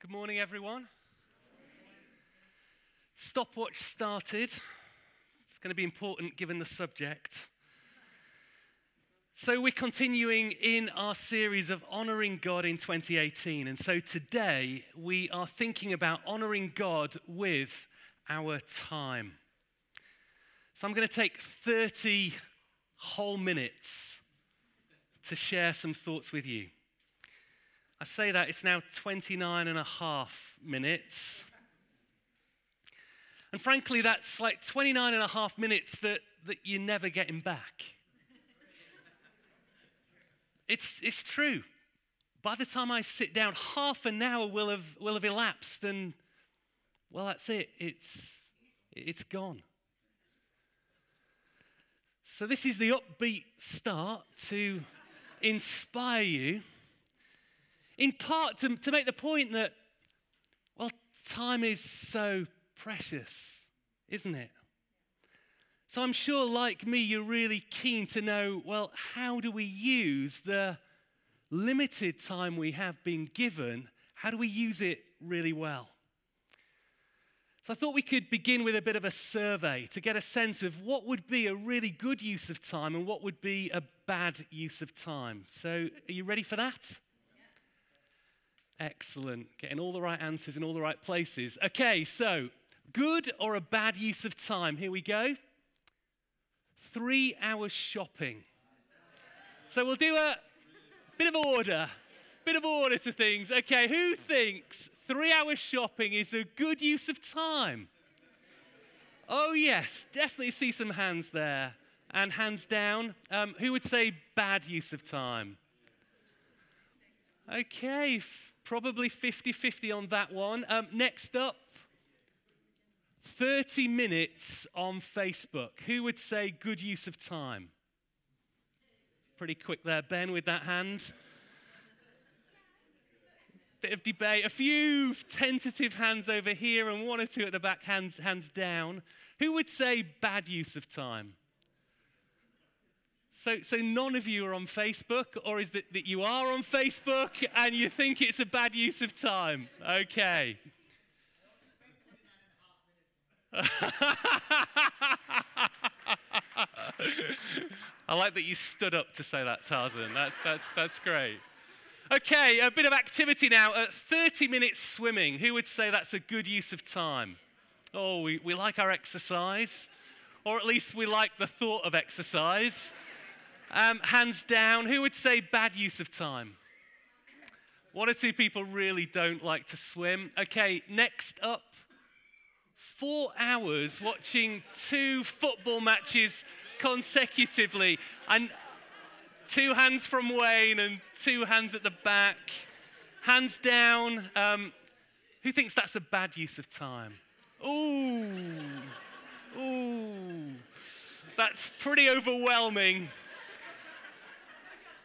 Good morning, everyone. Stopwatch started. It's going to be important given the subject. So, we're continuing in our series of honoring God in 2018. And so, today we are thinking about honoring God with our time. So, I'm going to take 30 whole minutes to share some thoughts with you. I say that it's now 29 and a half minutes. And frankly, that's like 29 and a half minutes that, that you're never getting back. It's, it's true. By the time I sit down, half an hour will have, will have elapsed, and well, that's it. It's, it's gone. So, this is the upbeat start to inspire you in part to, to make the point that, well, time is so precious, isn't it? So I'm sure, like me, you're really keen to know well, how do we use the limited time we have been given? How do we use it really well? So I thought we could begin with a bit of a survey to get a sense of what would be a really good use of time and what would be a bad use of time. So, are you ready for that? Excellent. Getting all the right answers in all the right places. Okay, so good or a bad use of time? Here we go. Three hours shopping. So we'll do a bit of order. Bit of order to things. Okay, who thinks three hours shopping is a good use of time? Oh, yes, definitely see some hands there. And hands down. Um, who would say bad use of time? Okay, Probably 50 50 on that one. Um, next up, 30 minutes on Facebook. Who would say good use of time? Pretty quick there, Ben, with that hand. Bit of debate. A few tentative hands over here, and one or two at the back, hands, hands down. Who would say bad use of time? So, so none of you are on Facebook, or is it that you are on Facebook and you think it's a bad use of time? Okay. I like that you stood up to say that, Tarzan. That's, that's, that's great. Okay, a bit of activity now. At 30 minutes swimming, who would say that's a good use of time? Oh, we, we like our exercise, or at least we like the thought of exercise. Um, hands down. Who would say bad use of time? One or two people really don't like to swim. Okay, next up four hours watching two football matches consecutively. And two hands from Wayne and two hands at the back. Hands down. Um, who thinks that's a bad use of time? Ooh. Ooh. That's pretty overwhelming.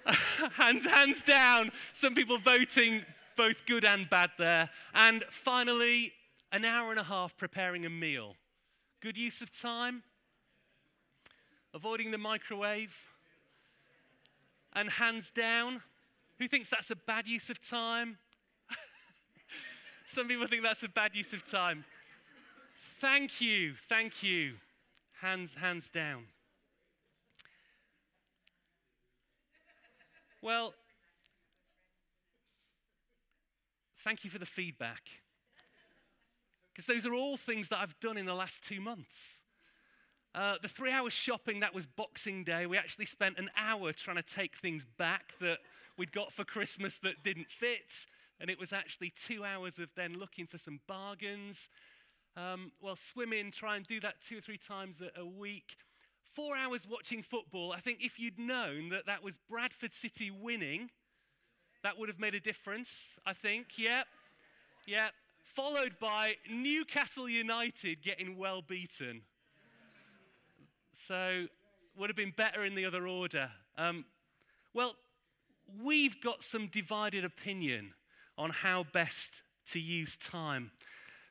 hands, hands down. Some people voting both good and bad there. And finally, an hour and a half preparing a meal. Good use of time. Avoiding the microwave. And hands down. Who thinks that's a bad use of time? Some people think that's a bad use of time. Thank you, thank you. Hands, hands down. Well, thank you for the feedback. Because those are all things that I've done in the last two months. Uh, the three hours shopping, that was Boxing Day. We actually spent an hour trying to take things back that we'd got for Christmas that didn't fit. And it was actually two hours of then looking for some bargains. Um, well, swimming, try and do that two or three times a, a week four hours watching football, I think if you'd known that that was Bradford City winning, that would have made a difference, I think. Yep. Yep. Followed by Newcastle United getting well beaten. So, would have been better in the other order. Um, well, we've got some divided opinion on how best to use time.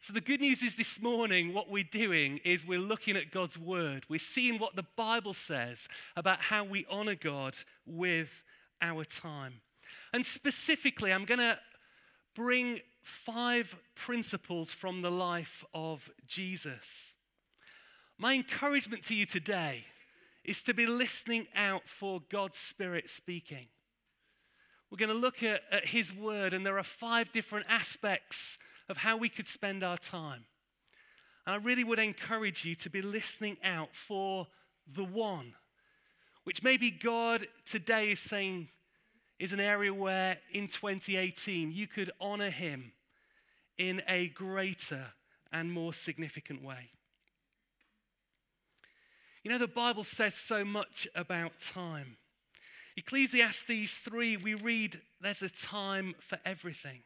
So, the good news is this morning, what we're doing is we're looking at God's word. We're seeing what the Bible says about how we honor God with our time. And specifically, I'm going to bring five principles from the life of Jesus. My encouragement to you today is to be listening out for God's Spirit speaking. We're going to look at, at, His Word, and there are five different aspects of how we could spend our time. And I really would encourage you to be listening out for the one, which maybe God today is saying is an area where in 2018 you could honor Him in a greater and more significant way. You know, the Bible says so much about time. Ecclesiastes 3, we read there's a time for everything.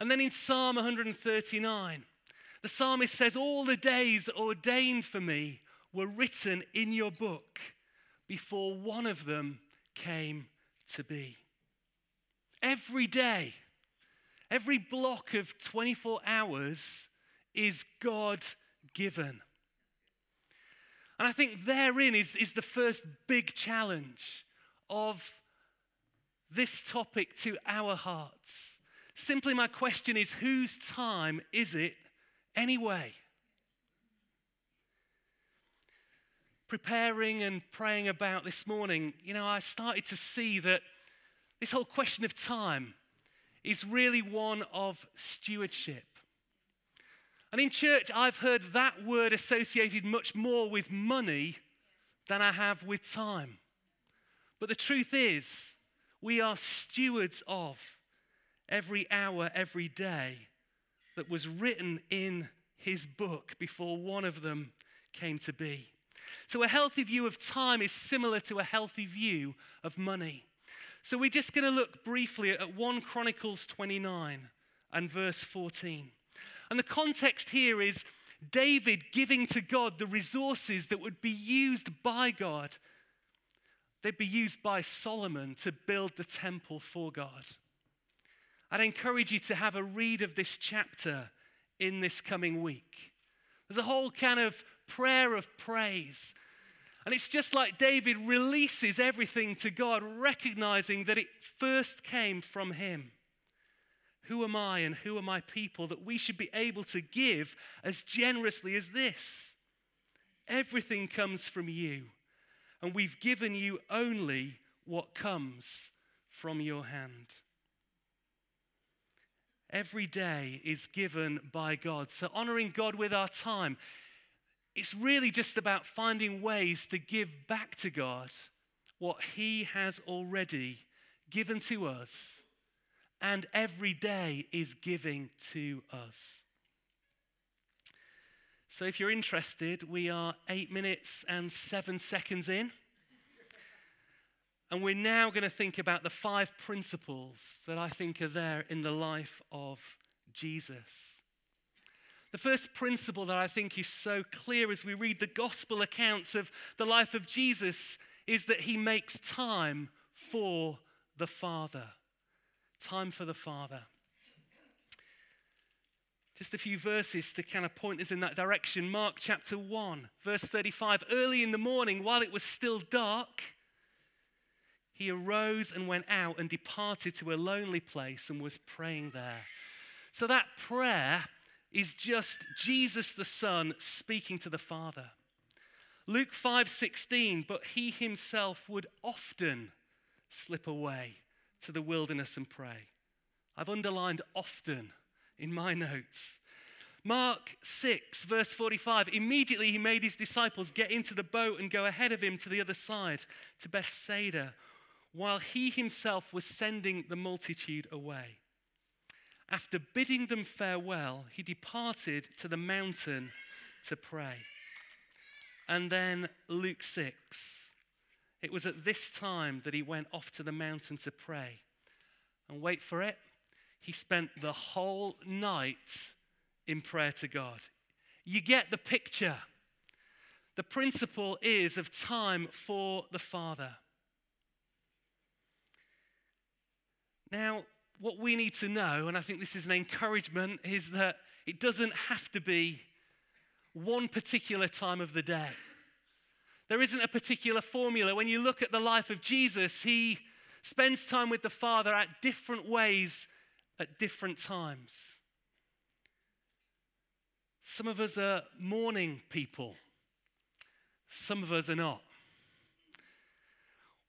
And then in Psalm 139, the psalmist says, All the days ordained for me were written in your book before one of them came to be. Every day, every block of 24 hours is God given. And I think therein is, is the first big challenge of this topic to our hearts. Simply, my question is whose time is it anyway? Preparing and praying about this morning, you know, I started to see that this whole question of time is really one of stewardship. And in church, I've heard that word associated much more with money than I have with time. But the truth is, we are stewards of every hour, every day that was written in his book before one of them came to be. So, a healthy view of time is similar to a healthy view of money. So, we're just going to look briefly at 1 Chronicles 29 and verse 14. And the context here is David giving to God the resources that would be used by God. They'd be used by Solomon to build the temple for God. I'd encourage you to have a read of this chapter in this coming week. There's a whole kind of prayer of praise. And it's just like David releases everything to God, recognizing that it first came from him. Who am I and who are my people that we should be able to give as generously as this? Everything comes from you, and we've given you only what comes from your hand. Every day is given by God. So, honoring God with our time, it's really just about finding ways to give back to God what He has already given to us and every day is giving to us. So, if you're interested, we are eight minutes and seven seconds in. And we're now going to think about the five principles that I think are there in the life of Jesus. The first principle that I think is so clear as we read the gospel accounts of the life of Jesus is that he makes time for the Father. Time for the Father. Just a few verses to kind of point us in that direction. Mark chapter 1, verse 35. Early in the morning, while it was still dark, he arose and went out and departed to a lonely place and was praying there. So that prayer is just Jesus the Son speaking to the Father. Luke 5:16, but he himself would often slip away to the wilderness and pray. I've underlined often in my notes. Mark 6, verse 45. Immediately he made his disciples get into the boat and go ahead of him to the other side, to Bethsaida, while he himself was sending the multitude away. After bidding them farewell, he departed to the mountain to pray. And then Luke 6, it was at this time that he went off to the mountain to pray. And wait for it, he spent the whole night in prayer to God. You get the picture. The principle is of time for the Father. Now, what we need to know, and I think this is an encouragement, is that it doesn't have to be one particular time of the day. There isn't a particular formula. When you look at the life of Jesus, he spends time with the Father at different ways at different times. Some of us are morning people, some of us are not.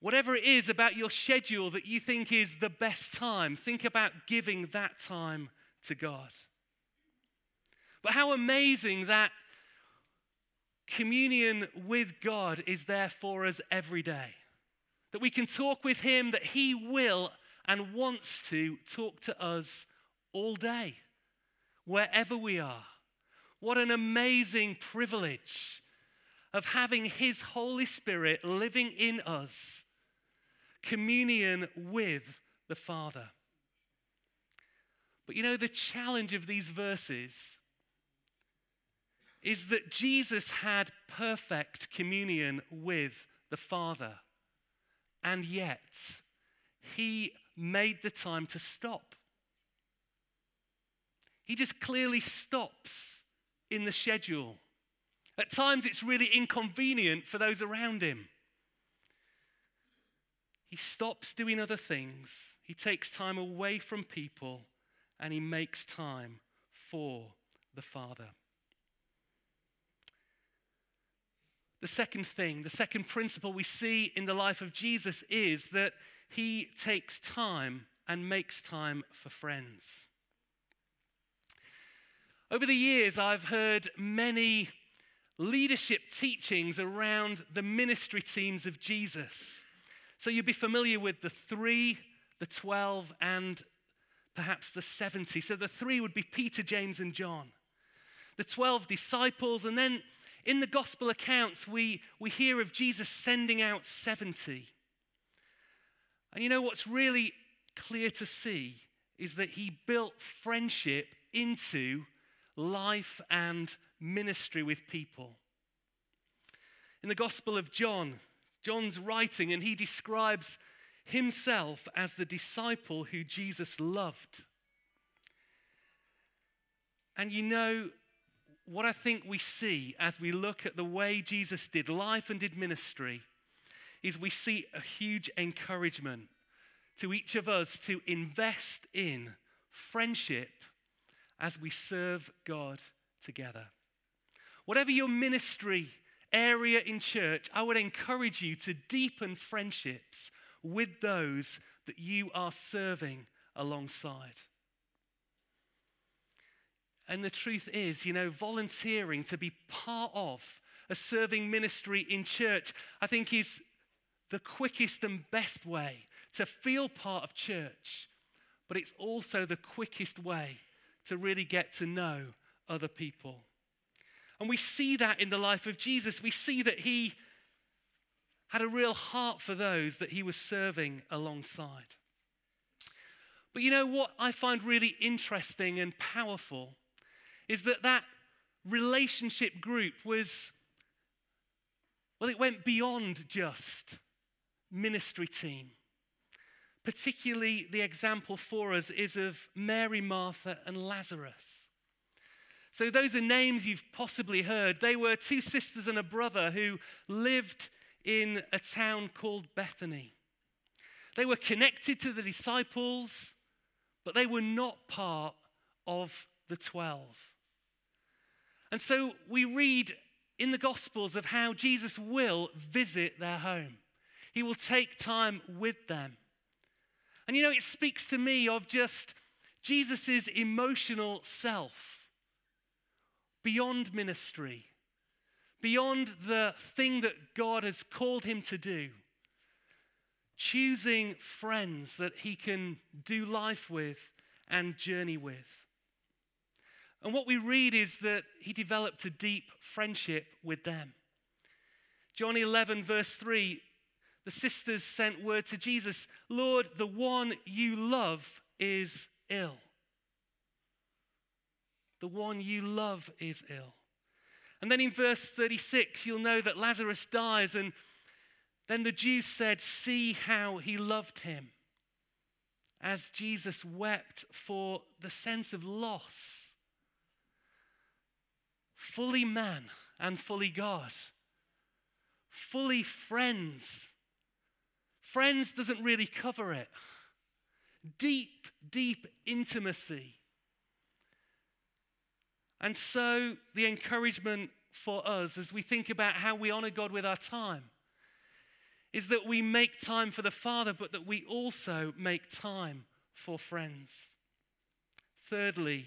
Whatever it is about your schedule that you think is the best time, think about giving that time to God. But how amazing that communion with God is there for us every day. That we can talk with Him, that He will and wants to talk to us all day, wherever we are. What an amazing privilege of having His Holy Spirit living in us, communion with the Father. But you know, the challenge of these verses is that Jesus had perfect communion with the Father, and yet he made the time to stop. He just clearly stops in the schedule. At times, it's really inconvenient for those around him. He stops doing other things, he takes time away from people, and he makes time for the Father. The second thing, the second principle we see in the life of Jesus is that he takes time and makes time for friends. Over the years, I've heard many leadership teachings around the ministry teams of Jesus. So you'd be familiar with the three, the 12, and perhaps the 70. So the three would be Peter, James, and John. The 12 disciples, and then in the gospel accounts, we, we hear of Jesus sending out 70. And you know what's really clear to see is that he built friendship into life and ministry with people. In the Gospel of John, John's writing and he describes himself as the disciple who Jesus loved. And you know, what I think we see as we look at the way Jesus did life and did ministry is we see a huge encouragement to each of us to invest in friendship as we serve God together. Whatever your ministry area in church, I would encourage you to deepen friendships with those that you are serving alongside. And the truth is, you know, volunteering to be part of a serving ministry in church, I think is the quickest and best way to feel part of church, but it's also the quickest way to really get to know other people. And we see that in the life of Jesus. We see that he had a real heart for those that he was serving alongside. But you know what I find really interesting and powerful is that that relationship group was, well, it went beyond just ministry team. Particularly, the example for us is of Mary, Martha, and Lazarus. So, those are names you've possibly heard. They were two sisters and a brother who lived in a town called Bethany. They were connected to the disciples, but they were not part of the 12. And so we read in the Gospels of how Jesus will visit their home. He will take time with them. And you know, it speaks to me of just Jesus' emotional self beyond ministry, beyond the thing that God has called him to do. Choosing friends that he can do life with and journey with. And what we read is that he developed a deep friendship with them. John 11, verse 3, the sisters sent word to Jesus Lord, the one you love is ill. The one you love is ill. And then in verse 36, you'll know that Lazarus dies, and then the Jews said, See how he loved him. As Jesus wept for the sense of loss fully man and fully God, fully friends. Friends doesn't really cover it. deep, deep intimacy. And so, the encouragement for us as we think about how we honor God with our time is that we make time for the Father, but that we also make time for friends. Thirdly,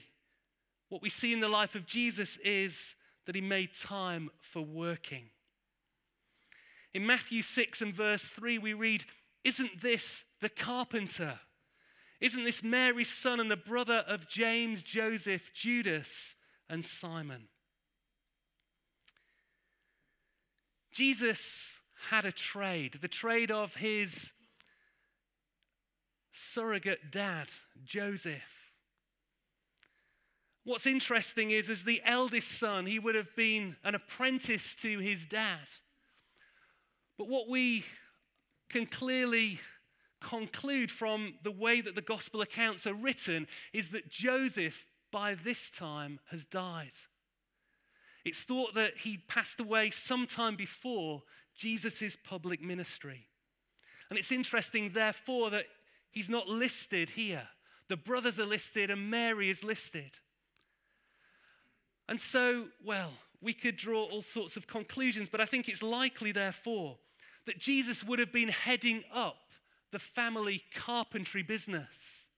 what we see in the life of Jesus is that he made time for working. In Matthew 6 and verse 3, we read, Isn't this the carpenter? Isn't this Mary's son and the brother of James, Joseph, Judas, and Simon? Jesus had a trade, the trade of his surrogate dad, Joseph. What's interesting is, as the eldest son, he would have been an apprentice to his dad. But what we can clearly conclude from the way that the gospel accounts are written is that Joseph, by this time, has died. It's thought that he passed away sometime before Jesus' public ministry. And it's interesting, therefore, that he's not listed here. The brothers are listed and Mary is listed. And so, well, we could draw all sorts of conclusions, but I think it's likely, therefore, that Jesus would have been heading up the family carpentry business.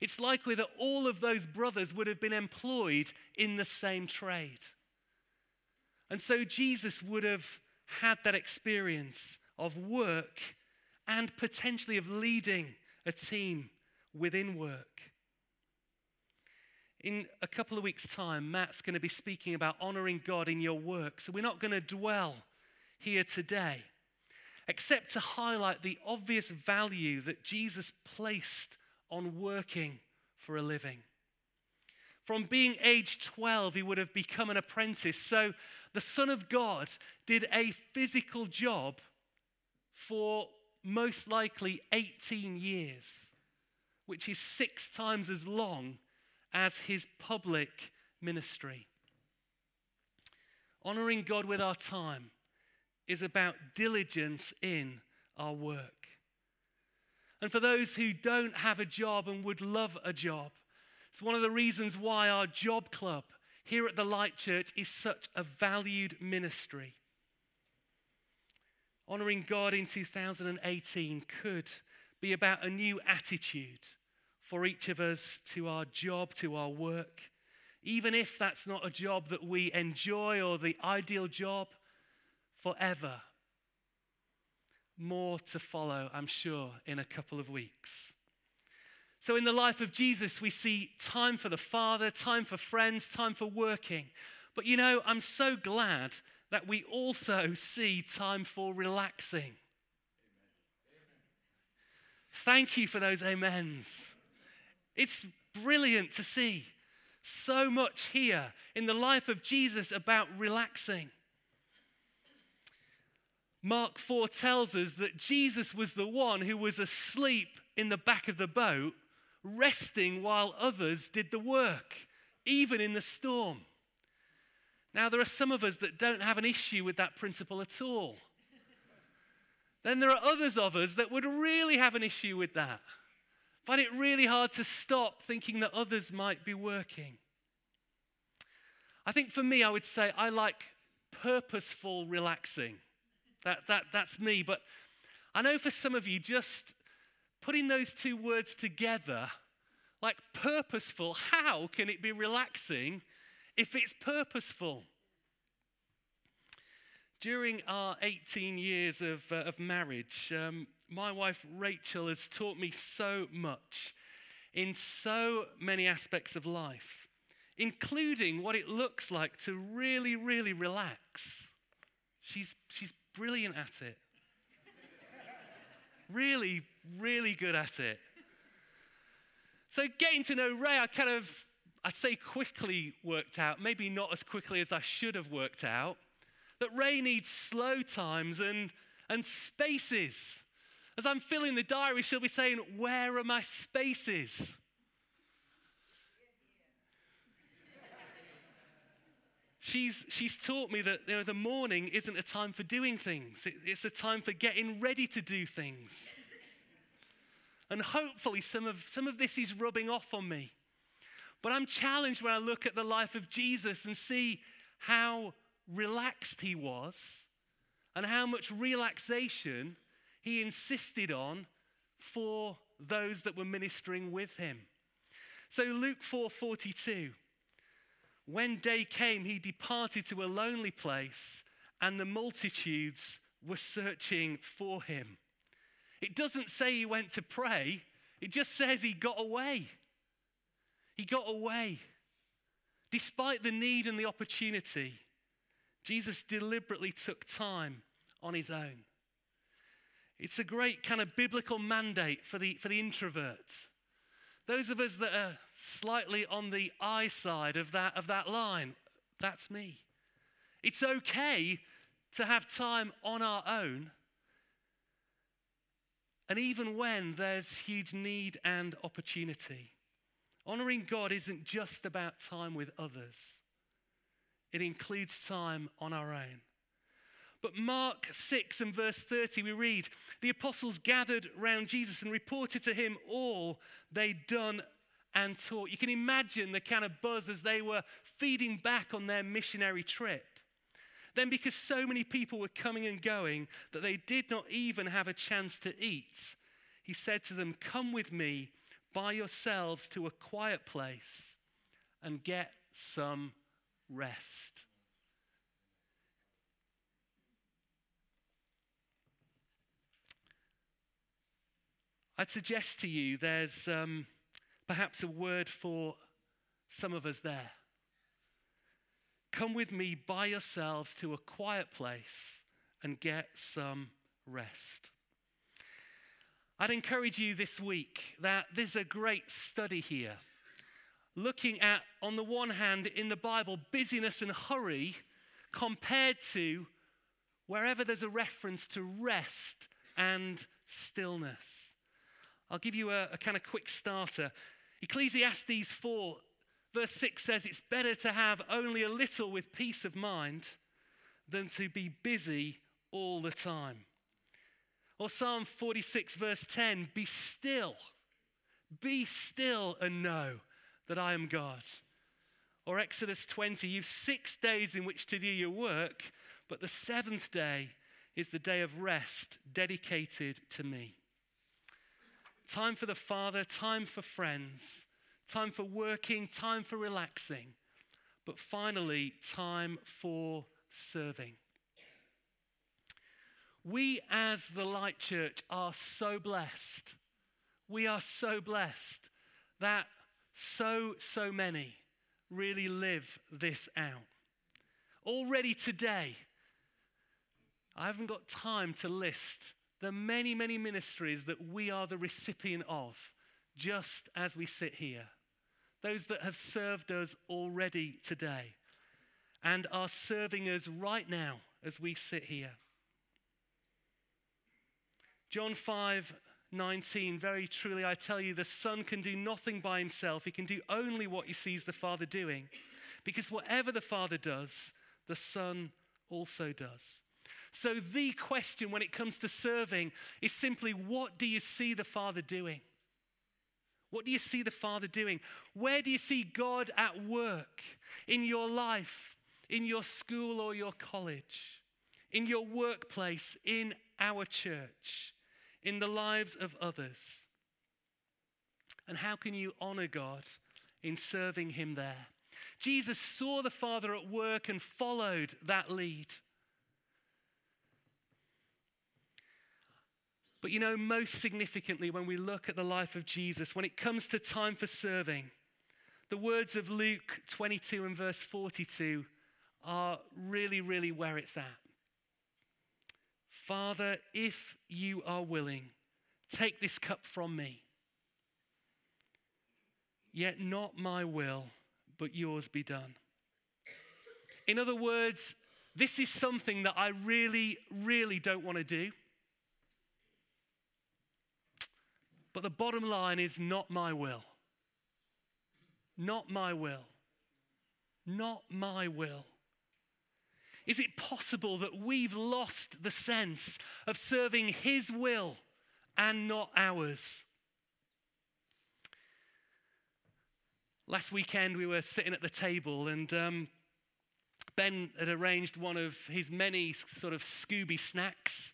It's likely that all of those brothers would have been employed in the same trade. And so Jesus would have had that experience of work and potentially of leading a team within work. In a couple of weeks' time, Matt's going to be speaking about honoring God in your work. So we're not going to dwell here today, except to highlight the obvious value that Jesus placed on working for a living. From being age 12, he would have become an apprentice. So the Son of God did a physical job for most likely 18 years, which is six times as long as his public ministry. Honoring God with our time is about diligence in our work. And for those who don't have a job and would love a job, it's one of the reasons why our job club here at the Light Church is such a valued ministry. Honoring God in 2018 could be about a new attitude for each of us to our job, to our work, even if that's not a job that we enjoy or the ideal job forever. More to follow, I'm sure, in a couple of weeks. So, in the life of Jesus, we see time for the Father, time for friends, time for working. But you know, I'm so glad that we also see time for relaxing. Thank you for those amens. It's brilliant to see so much here in the life of Jesus about relaxing. Mark 4 tells us that Jesus was the one who was asleep in the back of the boat resting while others did the work, even in the storm. Now, there are some of us that don't have an issue with that principle at all. Then there are others of us that would really have an issue with that. Find it really hard to stop thinking that others might be working. I think for me, I would say I like purposeful relaxing. That, that, that's me. But I know for some of you, just putting those two words together, like purposeful, how can it be relaxing if it's purposeful? During our 18 years of, uh, of marriage, um, my wife Rachel has taught me so much in so many aspects of life, including what it looks like to really, really relax. She's, she's brilliant at it. really really good at it. So getting to know Ray, I kind of, I'd say quickly worked out, maybe not as quickly as I should have worked out, that Ray needs slow times and, and spaces. As I'm filling the diary, she'll be saying, Where are my spaces? She's, she's taught me that you know, the morning isn't a time for doing things, it, it's a time for getting ready to do things. And hopefully, some of, some of this is rubbing off on me. But I'm challenged when I look at the life of Jesus and see how relaxed he was and how much relaxation he insisted on for those that were ministering with him. So Luke 4:42 When day came he departed to a lonely place and the multitudes were searching for him. It doesn't say he went to pray, it just says he got away. He got away. Despite the need and the opportunity, Jesus deliberately took time on his own. It's a great kind of biblical mandate for the, for the introverts. Those of us that are slightly on the I side of that, of that line, that's me. It's okay to have time on our own. And even when there's huge need and opportunity, honoring God isn't just about time with others, it includes time on our own. But Mark 6 and verse 30, we read, The apostles gathered round Jesus and reported to him all they'd done and taught. You can imagine the kind of buzz as they were feeding back on their missionary trip. Then, because so many people were coming and going that they did not even have a chance to eat, he said to them, Come with me by yourselves to a quiet place and get some rest. I'd suggest to you there's um, perhaps a word for some of us there. Come with me by yourselves to a quiet place and get some rest. I'd encourage you this week that there's a great study here looking at, on the one hand, in the Bible, busyness and hurry compared to wherever there's a reference to rest and stillness. I'll give you a, a kind of quick starter. Ecclesiastes 4, verse 6 says, It's better to have only a little with peace of mind than to be busy all the time. Or Psalm 46, verse 10 Be still, be still and know that I am God. Or Exodus 20, You've six days in which to do your work, but the seventh day is the day of rest dedicated to me. Time for the Father, time for friends, time for working, time for relaxing, but finally, time for serving. We, as the Light Church, are so blessed. We are so blessed that so, so many really live this out. Already today, I haven't got time to list the many, many ministries that we are the recipient of, just as we sit here. Those that have served us already today and are serving us right now as we sit here. John 5 19, very truly I tell you, the Son can do nothing by himself. He can do only what he sees the Father doing. Because whatever the Father does, the Son also does. So, the question when it comes to serving is simply what do you see the Father doing? What do you see the Father doing? Where do you see God at work in your life, in your school or your college, in your workplace, in our church, in the lives of others? And how can you honor God in serving Him there? Jesus saw the Father at work and followed that lead. But you know, most significantly, when we look at the life of Jesus, when it comes to time for serving, the words of Luke 22 and verse 42 are really, really where it's at. Father, if you are willing, take this cup from me. Yet not my will, but yours be done. In other words, this is something that I really, really don't want to do. But the bottom line is not my will. Not my will. Not my will. Is it possible that we've lost the sense of serving His will and not ours? Last weekend, we were sitting at the table, and um, Ben had arranged one of his many sort of Scooby snacks.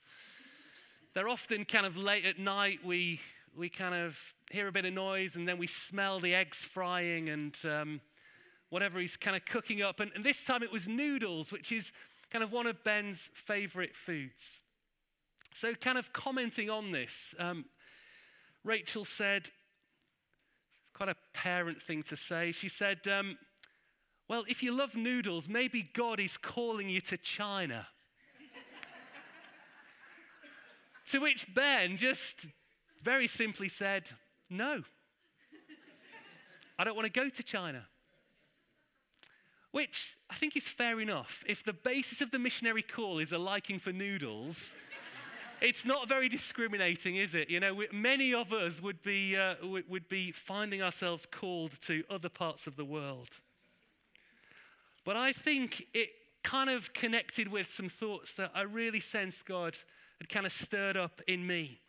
They're often kind of late at night, we we kind of hear a bit of noise, and then we smell the eggs frying and um, whatever he's kind of cooking up. And, and this time it was noodles, which is kind of one of Ben's favorite foods. So, kind of commenting on this, um, Rachel said, quite a parent thing to say. She said, um, Well, if you love noodles, maybe God is calling you to China. to which Ben just very simply said, No, I don't want to go to China. Which I think is fair enough. If the basis of the missionary call is a liking for noodles, it's not very discriminating, is it? You know, many of us would be, uh, would be finding ourselves called to other parts of the world. But I think it kind of connected with some thoughts that I really sensed God had kind of stirred up in me.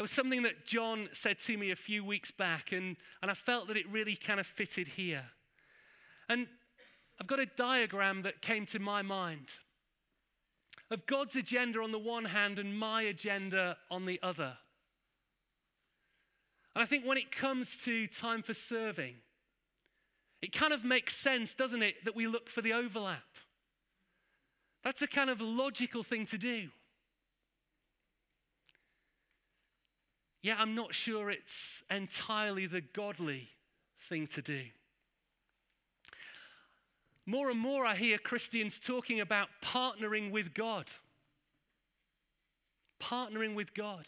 There was something that John said to me a few weeks back, and, and I felt that it really kind of fitted here. And I've got a diagram that came to my mind of God's agenda on the one hand and my agenda on the other. And I think when it comes to time for serving, it kind of makes sense, doesn't it, that we look for the overlap. That's a kind of logical thing to do. Yeah, I'm not sure it's entirely the godly thing to do. More and more, I hear Christians talking about partnering with God. Partnering with God.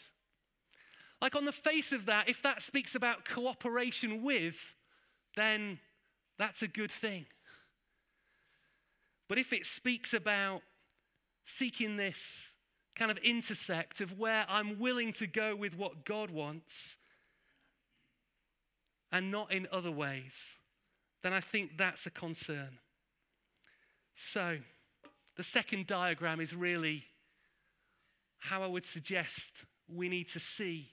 Like, on the face of that, if that speaks about cooperation with, then that's a good thing. But if it speaks about seeking this kind of intersect of where I'm willing to go with what God wants and not in other ways, then I think that's a concern. So, the second diagram is really how I would suggest we need to see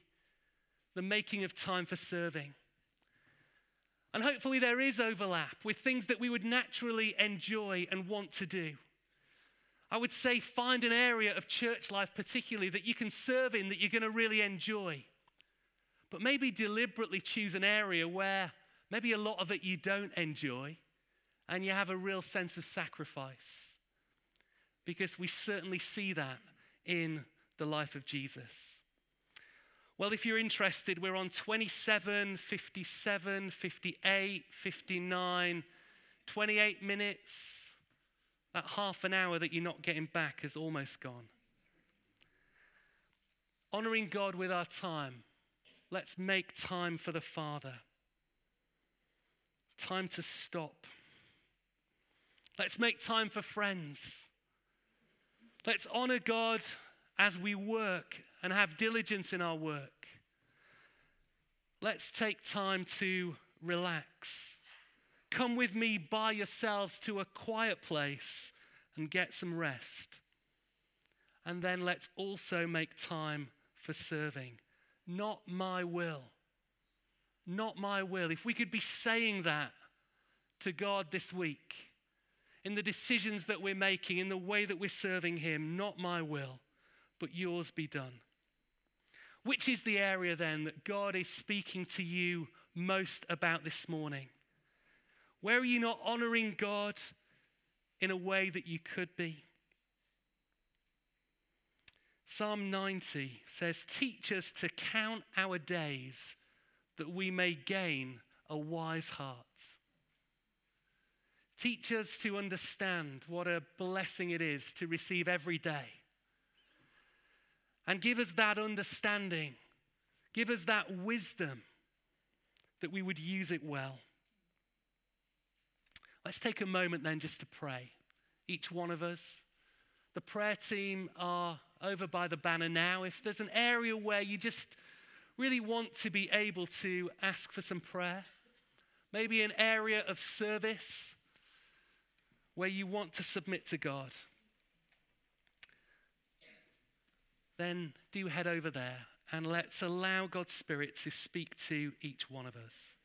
the making of time for serving. And hopefully, there is overlap with things that we would naturally enjoy and want to do. I would say find an area of church life, particularly that you can serve in that you're going to really enjoy. But maybe deliberately choose an area where maybe a lot of it you don't enjoy and you have a real sense of sacrifice. Because we certainly see that in the life of Jesus. Well, if you're interested, we're on 27, 57, 58, 59, 28 minutes. That half an hour that you're not getting back is almost gone. Honoring God with our time. Let's make time for the Father. Time to stop Let's make time for friends. Let's honor God as we work and have diligence in our work. Let's take time to relax. Come with me by yourselves to a quiet place and get some rest. And then let's also make time for serving. Not my will. Not my will. If we could be saying that to God this week in the decisions that we're making, in the way that we're serving Him. Not my will, but yours be done. Which is the area then that God is speaking to you most about this morning? Where are you not honoring God in a way that you could be? Psalm 90 says, Teach us to count our days that we may gain a wise heart. Teach us to understand what a blessing it is to receive every day. And give us that understanding. Give us that wisdom that we would use it well. Let's take a moment then just to pray. Each one of us. The prayer team are over by the banner now. If there's an area where you just really want to be able to ask for some prayer, maybe an area of service where you want to submit to God, then do head over there and let's allow God's Spirit to speak to each one of us.